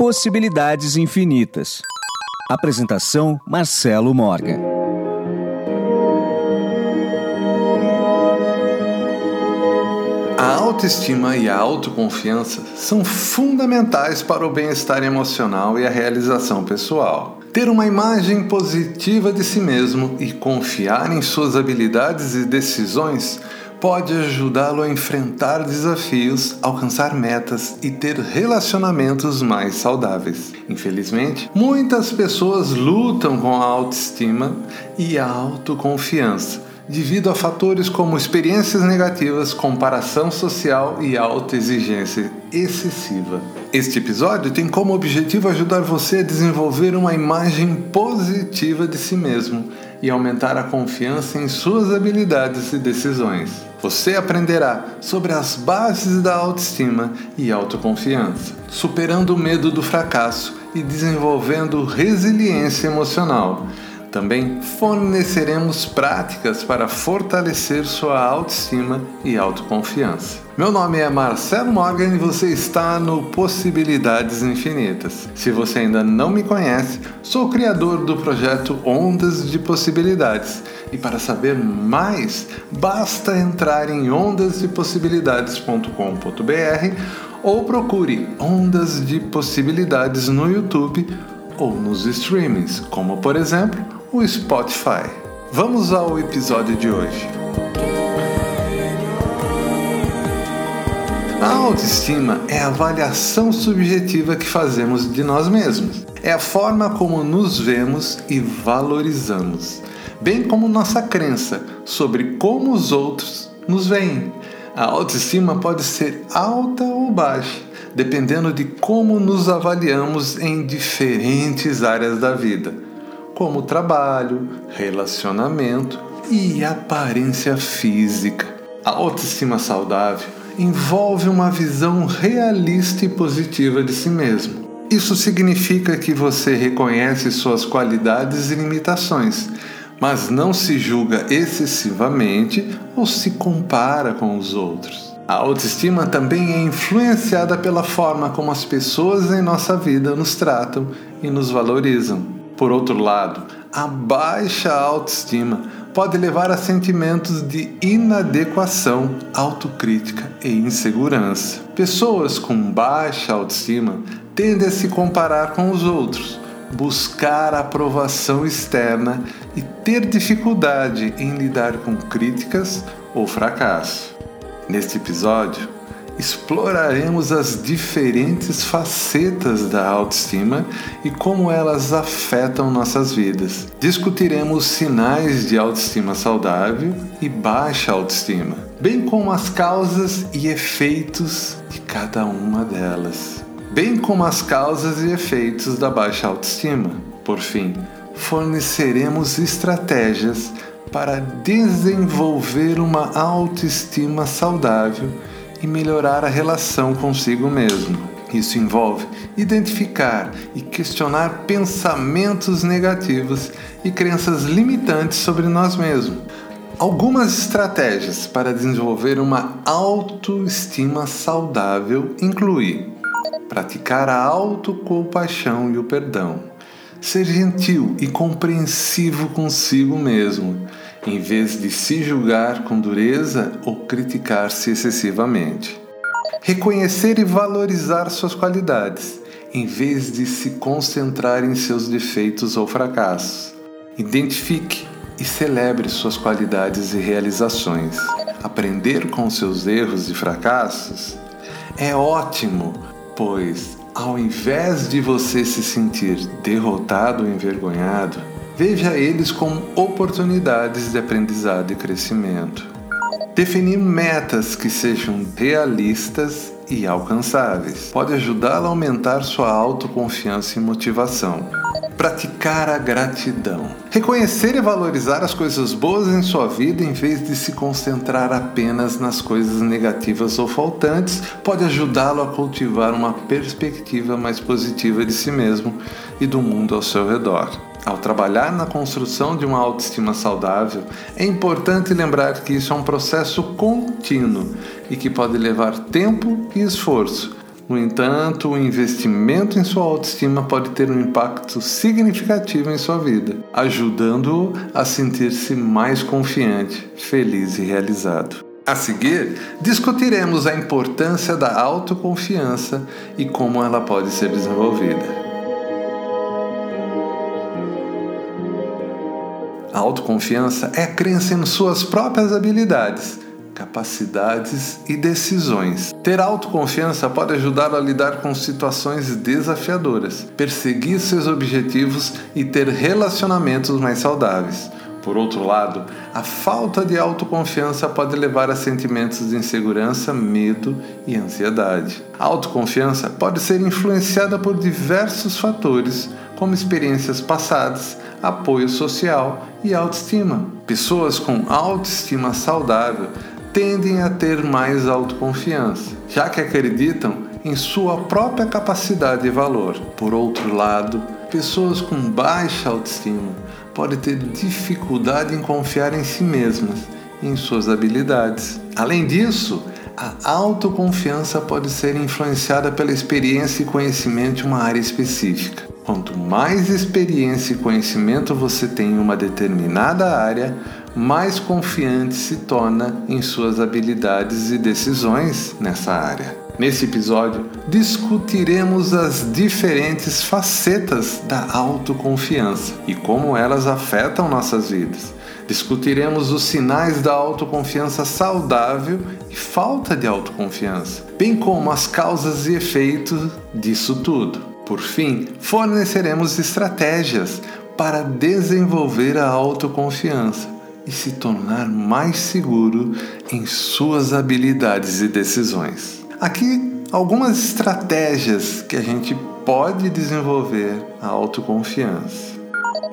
Possibilidades Infinitas. Apresentação Marcelo Morgan. A autoestima e a autoconfiança são fundamentais para o bem-estar emocional e a realização pessoal. Ter uma imagem positiva de si mesmo e confiar em suas habilidades e decisões pode ajudá-lo a enfrentar desafios, alcançar metas e ter relacionamentos mais saudáveis. Infelizmente, muitas pessoas lutam com a autoestima e a autoconfiança devido a fatores como experiências negativas, comparação social e autoexigência excessiva. Este episódio tem como objetivo ajudar você a desenvolver uma imagem positiva de si mesmo e aumentar a confiança em suas habilidades e decisões. Você aprenderá sobre as bases da autoestima e autoconfiança, superando o medo do fracasso e desenvolvendo resiliência emocional também forneceremos práticas para fortalecer sua autoestima e autoconfiança. Meu nome é Marcelo Morgan e você está no Possibilidades Infinitas. Se você ainda não me conhece, sou criador do projeto Ondas de Possibilidades. E para saber mais, basta entrar em ondasdepossibilidades.com.br ou procure Ondas de Possibilidades no YouTube ou nos streamings, como por exemplo o Spotify. Vamos ao episódio de hoje. A autoestima é a avaliação subjetiva que fazemos de nós mesmos. É a forma como nos vemos e valorizamos, bem como nossa crença sobre como os outros nos veem. A autoestima pode ser alta ou baixa, dependendo de como nos avaliamos em diferentes áreas da vida como trabalho, relacionamento e aparência física. A autoestima saudável envolve uma visão realista e positiva de si mesmo. Isso significa que você reconhece suas qualidades e limitações, mas não se julga excessivamente ou se compara com os outros. A autoestima também é influenciada pela forma como as pessoas em nossa vida nos tratam e nos valorizam. Por outro lado, a baixa autoestima pode levar a sentimentos de inadequação, autocrítica e insegurança. Pessoas com baixa autoestima tendem a se comparar com os outros, buscar aprovação externa e ter dificuldade em lidar com críticas ou fracasso. Neste episódio, exploraremos as diferentes facetas da autoestima e como elas afetam nossas vidas. Discutiremos sinais de autoestima saudável e baixa autoestima, bem como as causas e efeitos de cada uma delas, bem como as causas e efeitos da baixa autoestima. Por fim, forneceremos estratégias para desenvolver uma autoestima saudável e melhorar a relação consigo mesmo. Isso envolve identificar e questionar pensamentos negativos e crenças limitantes sobre nós mesmos. Algumas estratégias para desenvolver uma autoestima saudável incluem praticar a autocompaixão e o perdão, ser gentil e compreensivo consigo mesmo em vez de se julgar com dureza ou criticar-se excessivamente. Reconhecer e valorizar suas qualidades, em vez de se concentrar em seus defeitos ou fracassos. Identifique e celebre suas qualidades e realizações. Aprender com seus erros e fracassos é ótimo, pois ao invés de você se sentir derrotado ou envergonhado, Veja eles como oportunidades de aprendizado e crescimento. Definir metas que sejam realistas e alcançáveis pode ajudá-la a aumentar sua autoconfiança e motivação. Praticar a gratidão. Reconhecer e valorizar as coisas boas em sua vida em vez de se concentrar apenas nas coisas negativas ou faltantes pode ajudá-lo a cultivar uma perspectiva mais positiva de si mesmo e do mundo ao seu redor. Ao trabalhar na construção de uma autoestima saudável, é importante lembrar que isso é um processo contínuo e que pode levar tempo e esforço, No entanto, o investimento em sua autoestima pode ter um impacto significativo em sua vida, ajudando-o a sentir-se mais confiante, feliz e realizado. A seguir, discutiremos a importância da autoconfiança e como ela pode ser desenvolvida. A autoconfiança é a crença em suas próprias habilidades capacidades e decisões. Ter autoconfiança pode ajudá-lo a lidar com situações desafiadoras, perseguir seus objetivos e ter relacionamentos mais saudáveis. Por outro lado, a falta de autoconfiança pode levar a sentimentos de insegurança, medo e ansiedade. A autoconfiança pode ser influenciada por diversos fatores, como experiências passadas, apoio social e autoestima. Pessoas com autoestima saudável tendem a ter mais autoconfiança, já que acreditam em sua própria capacidade e valor. Por outro lado, pessoas com baixa autoestima podem ter dificuldade em confiar em si mesmas e em suas habilidades. Além disso, a autoconfiança pode ser influenciada pela experiência e conhecimento de uma área específica. Quanto mais experiência e conhecimento você tem em uma determinada área, mais confiante se torna em suas habilidades e decisões nessa área. Nesse episódio, discutiremos as diferentes facetas da autoconfiança e como elas afetam nossas vidas. Discutiremos os sinais da autoconfiança saudável e falta de autoconfiança, bem como as causas e efeitos disso tudo. Por fim, forneceremos estratégias para desenvolver a autoconfiança e se tornar mais seguro em suas habilidades e decisões. Aqui algumas estratégias que a gente pode desenvolver a autoconfiança.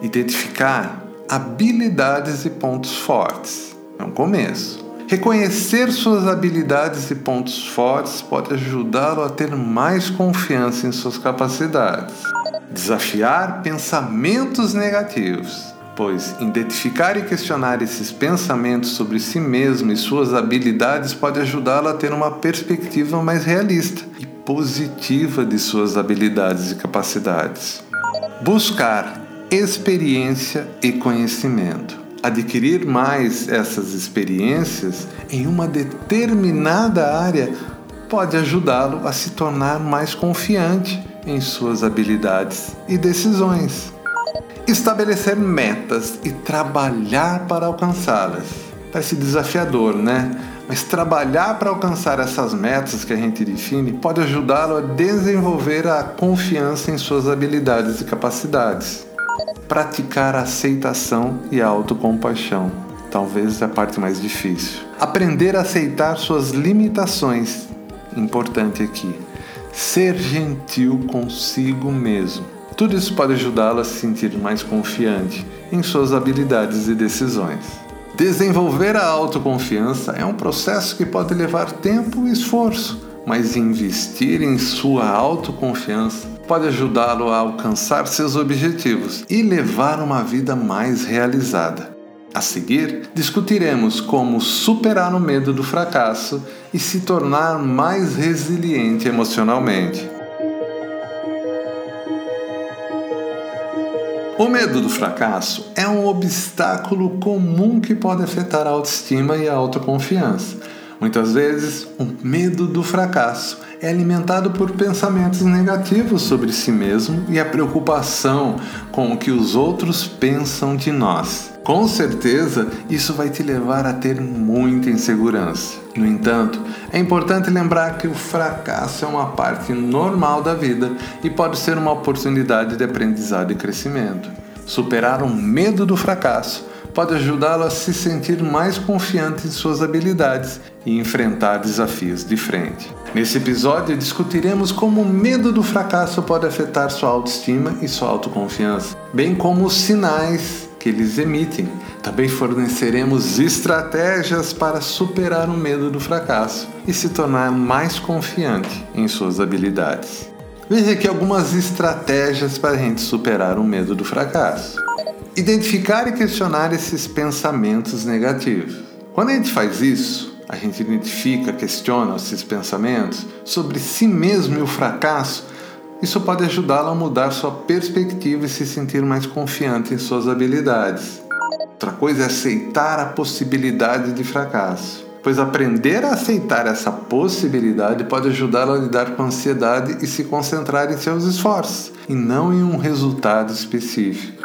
Identificar habilidades e pontos fortes. É um começo. Reconhecer suas habilidades e pontos fortes pode ajudá-lo a ter mais confiança em suas capacidades. Desafiar pensamentos negativos pois identificar e questionar esses pensamentos sobre si mesmo e suas habilidades pode ajudá-lo a ter uma perspectiva mais realista e positiva de suas habilidades e capacidades. Buscar experiência e conhecimento. Adquirir mais essas experiências em uma determinada área pode ajudá-lo a se tornar mais confiante em suas habilidades e decisões. Estabelecer metas e trabalhar para alcançá-las. Parece desafiador, né? Mas trabalhar para alcançar essas metas que a gente define pode ajudá-lo a desenvolver a confiança em suas habilidades e capacidades. Praticar aceitação e autocompaixão. Talvez a parte mais difícil. Aprender a aceitar suas limitações. Importante aqui. Ser gentil consigo mesmo tudo isso pode ajudá-lo a se sentir mais confiante em suas habilidades e decisões. Desenvolver a autoconfiança é um processo que pode levar tempo e esforço, mas investir em sua autoconfiança pode ajudá-lo a alcançar seus objetivos e levar uma vida mais realizada. A seguir, discutiremos como superar o medo do fracasso e se tornar mais resiliente emocionalmente. O medo do fracasso é um obstáculo comum que pode afetar a autoestima e a autoconfiança. Muitas vezes, o medo do fracasso é alimentado por pensamentos negativos sobre si mesmo e a preocupação com o que os outros pensam de nós. Com certeza, isso vai te levar a ter muita insegurança. No entanto, é importante lembrar que o fracasso é uma parte normal da vida e pode ser uma oportunidade de aprendizado e crescimento. Superar o medo do fracasso pode ajudá-lo a se sentir mais confiante em suas habilidades e enfrentar desafios de frente. Nesse episódio, discutiremos como o medo do fracasso pode afetar sua autoestima e sua autoconfiança, bem como os sinais que eles emitem. Também forneceremos estratégias para superar o medo do fracasso e se tornar mais confiante em suas habilidades. Veja aqui algumas estratégias para a gente superar o medo do fracasso. Identificar e questionar esses pensamentos negativos. Quando a gente faz isso, a gente identifica, questiona esses pensamentos sobre si mesmo e o fracasso, isso pode ajudá-lo a mudar sua perspectiva e se sentir mais confiante em suas habilidades. Outra coisa é aceitar a possibilidade de fracasso, pois aprender a aceitar essa possibilidade pode ajudá-lo a lidar com a ansiedade e se concentrar em seus esforços, e não em um resultado específico.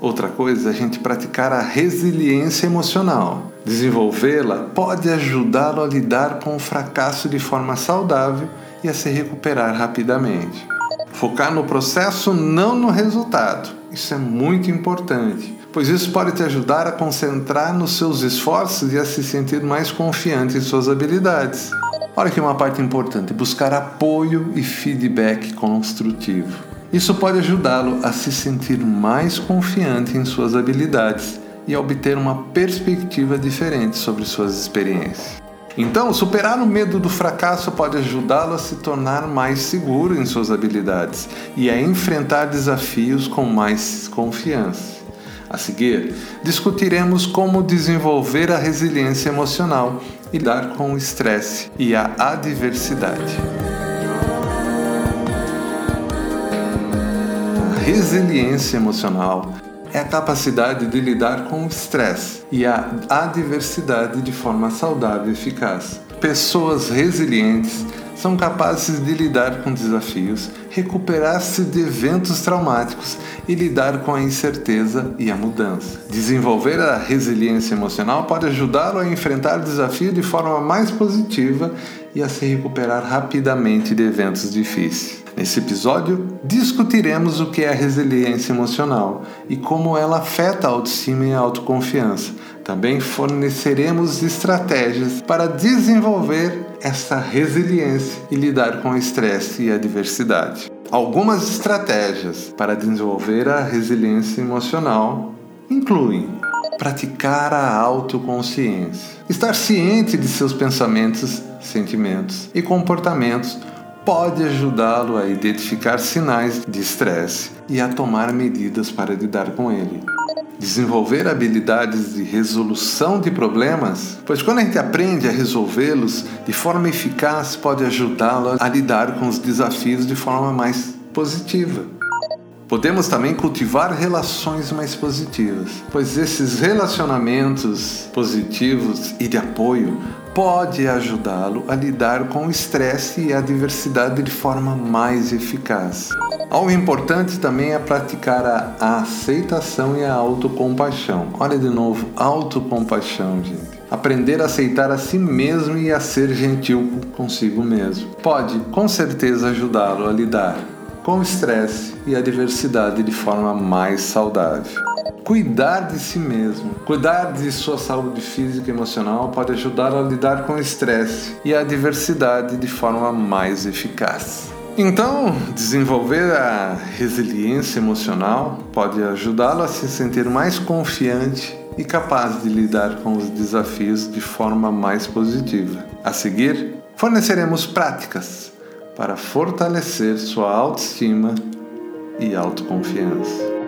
Outra coisa é a gente praticar a resiliência emocional. Desenvolvê-la pode ajudá-lo a lidar com o fracasso de forma saudável e a se recuperar rapidamente. Focar no processo, não no resultado. Isso é muito importante, pois isso pode te ajudar a concentrar nos seus esforços e a se sentir mais confiante em suas habilidades. Olha que uma parte importante: buscar apoio e feedback construtivo. Isso pode ajudá-lo a se sentir mais confiante em suas habilidades e a obter uma perspectiva diferente sobre suas experiências. Então, superar o medo do fracasso pode ajudá-lo a se tornar mais seguro em suas habilidades e a enfrentar desafios com mais confiança. A seguir, discutiremos como desenvolver a resiliência emocional e lidar com o estresse e a adversidade. Resiliência emocional é a capacidade de lidar com o estresse e a adversidade de forma saudável e eficaz. Pessoas resilientes são capazes de lidar com desafios, recuperar-se de eventos traumáticos e lidar com a incerteza e a mudança. Desenvolver a resiliência emocional pode ajudá-lo a enfrentar desafios de forma mais positiva e a se recuperar rapidamente de eventos difíceis. Nesse episódio, discutiremos o que é a resiliência emocional e como ela afeta a autoestima e a autoconfiança. Também forneceremos estratégias para desenvolver essa resiliência e lidar com o estresse e a adversidade. Algumas estratégias para desenvolver a resiliência emocional incluem praticar a autoconsciência, estar ciente de seus pensamentos, sentimentos e comportamentos pode ajudá-lo a identificar sinais de estresse e a tomar medidas para lidar com ele. Desenvolver habilidades de resolução de problemas, pois quando a gente aprende a resolvê-los de forma eficaz, pode ajudá-lo a lidar com os desafios de forma mais positiva. Podemos também cultivar relações mais positivas, pois esses relacionamentos positivos e de apoio pode ajudá-lo a lidar com o estresse e a adversidade de forma mais eficaz. Algo importante também é praticar a aceitação e a autocompaixão. Olha de novo, autocompaixão, gente. Aprender a aceitar a si mesmo e a ser gentil consigo mesmo. Pode, com certeza, ajudá-lo a lidar com o estresse e a diversidade de forma mais saudável. Cuidar de si mesmo, cuidar de sua saúde física e emocional pode ajudar a lidar com o estresse e a diversidade de forma mais eficaz. Então, desenvolver a resiliência emocional pode ajudá-lo a se sentir mais confiante e capaz de lidar com os desafios de forma mais positiva. A seguir, forneceremos práticas para fortalecer sua autoestima e autoconfiança.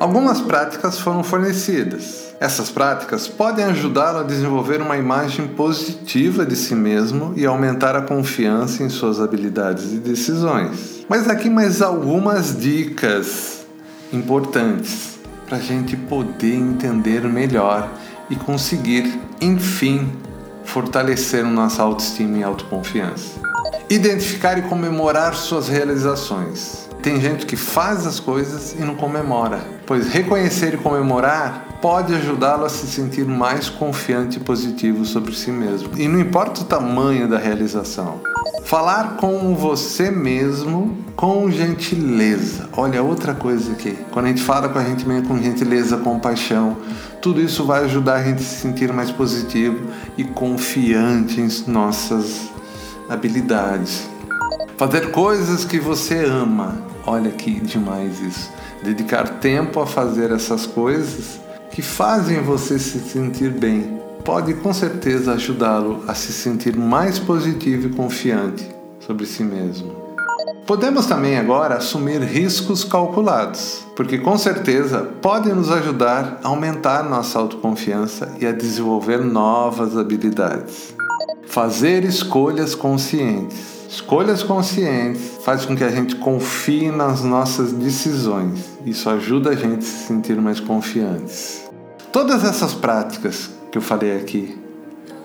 Algumas práticas foram fornecidas. Essas práticas podem ajudá-lo a desenvolver uma imagem positiva de si mesmo e aumentar a confiança em suas habilidades e decisões. Mas aqui mais algumas dicas importantes para a gente poder entender melhor e conseguir, enfim, fortalecer nossa autoestima e autoconfiança. Identificar e comemorar suas realizações. Tem gente que faz as coisas e não comemora, pois reconhecer e comemorar pode ajudá-lo a se sentir mais confiante e positivo sobre si mesmo. E não importa o tamanho da realização. Falar com você mesmo com gentileza. Olha, outra coisa aqui. Quando a gente fala com a gente mesmo com gentileza, compaixão, tudo isso vai ajudar a gente a se sentir mais positivo e confiante em nossas habilidades. Fazer coisas que você ama. Olha que demais isso. Dedicar tempo a fazer essas coisas que fazem você se sentir bem pode com certeza ajudá-lo a se sentir mais positivo e confiante sobre si mesmo. Podemos também agora assumir riscos calculados, porque com certeza podem nos ajudar a aumentar nossa autoconfiança e a desenvolver novas habilidades. Fazer escolhas conscientes. Escolhas conscientes faz com que a gente confie nas nossas decisões. Isso ajuda a gente a se sentir mais confiantes. Todas essas práticas que eu falei aqui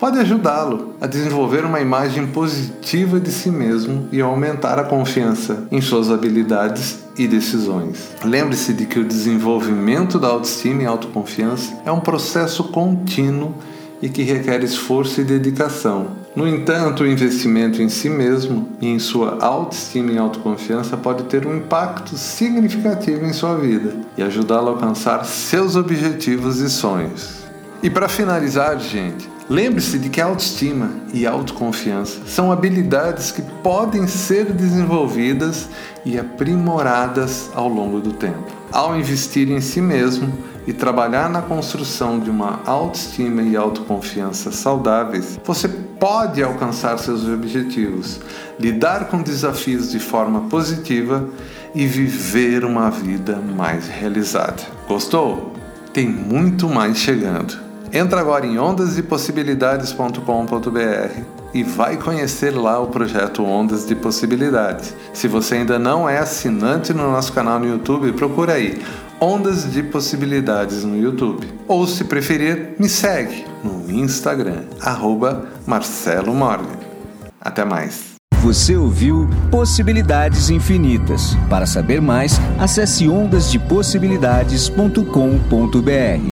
pode ajudá-lo a desenvolver uma imagem positiva de si mesmo e aumentar a confiança em suas habilidades e decisões. Lembre-se de que o desenvolvimento da autoestima e autoconfiança é um processo contínuo e que requer esforço e dedicação. No entanto, o investimento em si mesmo e em sua autoestima e autoconfiança pode ter um impacto significativo em sua vida e ajudá-lo a alcançar seus objetivos e sonhos. E para finalizar, gente, lembre-se de que autoestima e autoconfiança são habilidades que podem ser desenvolvidas e aprimoradas ao longo do tempo. Ao investir em si mesmo e trabalhar na construção de uma autoestima e autoconfiança saudáveis, você pode alcançar seus objetivos, lidar com desafios de forma positiva e viver uma vida mais realizada. Gostou? Tem muito mais chegando. Entra agora em ondasdepossibilidades.com.br e vai conhecer lá o projeto Ondas de Possibilidades. Se você ainda não é assinante no nosso canal no YouTube, procura aí Ondas de Possibilidades no YouTube. Ou se preferir, me segue no Instagram, arroba Marcelo Morgan. Até mais. Você ouviu Possibilidades Infinitas. Para saber mais, acesse ondasdepossibilidades.com.br.